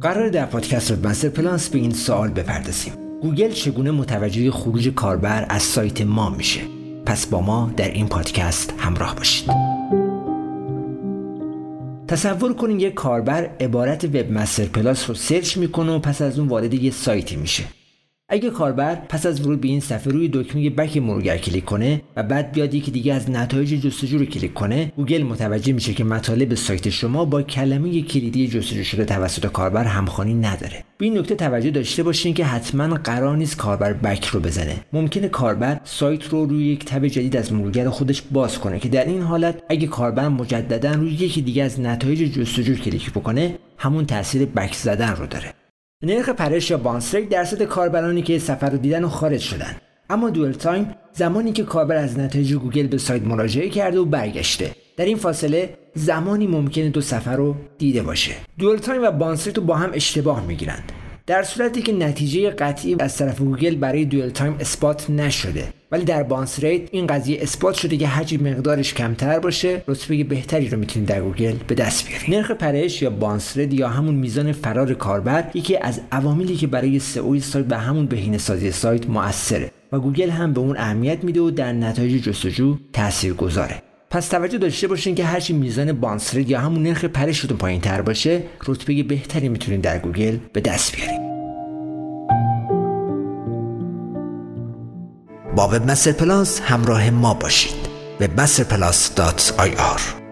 قراره در پادکست Webmaster Plus به این سوال بپردازیم. گوگل چگونه متوجه خروج کاربر از سایت ما میشه؟ پس با ما در این پادکست همراه باشید. تصور کنید یک کاربر عبارت Webmaster Plus رو سرچ می‌کنه و پس از اون وارد یه سایتی میشه. اگه کاربر پس از ورود به این صفحه روی دکمه back مرورگر کلیک کنه و بعد بیاد یکی دیگه از نتایج جستجو رو کلیک کنه گوگل متوجه میشه که مطالب سایت شما با کلمه کلیدی جستجو شده توسط کاربر همخوانی نداره. به این نکته توجه داشته باشین که حتما قرار نیست کاربر back رو بزنه. ممکنه کاربر سایت رو روی یک tab جدید از مرورگر خودش باز کنه که در این حالت اگه کاربر مجددا روی یکی دیگه از نتایج جستجو کلیک بکنه همون تاثیر back زدن رو داره. نرخ پرش یا bounce rate درصد کاربرانی که صفحه رو دیدن و خارج شدن. اما dwell time زمانی که کاربر از نتایج گوگل به سایت مراجعه کرده و برگشته. در این فاصله زمانی ممکنه دو صفحه رو دیده باشه. dwell time و bounce rate رو با هم اشتباه می‌گیرند. در صورتی که نتیجه قطعی از طرف گوگل برای dwell time اثبات نشده. ولی در bounce rate این قضیه اثبات شده که هرچی مقدارش کمتر باشه. رتبه بهتری رو می‌تونید در گوگل به دست بیارید. نرخ پرش یا bounce rate یا همون میزان فرار کاربر یکی از عواملی که برای سئو سایت و همون بهینه سازی سایت موثره و گوگل هم به اون اهمیت میده و در نتایج جستجو تأثیر گذاره پس توجه داشته باشین که هرچی میزان bounce rate یا همون نرخ پرشتون پایین تر باشه رتبه بهتری می‌تونید در گوگل به دست بیارید. با Webmaster Plus همراه ما باشید. webmasterplus.ir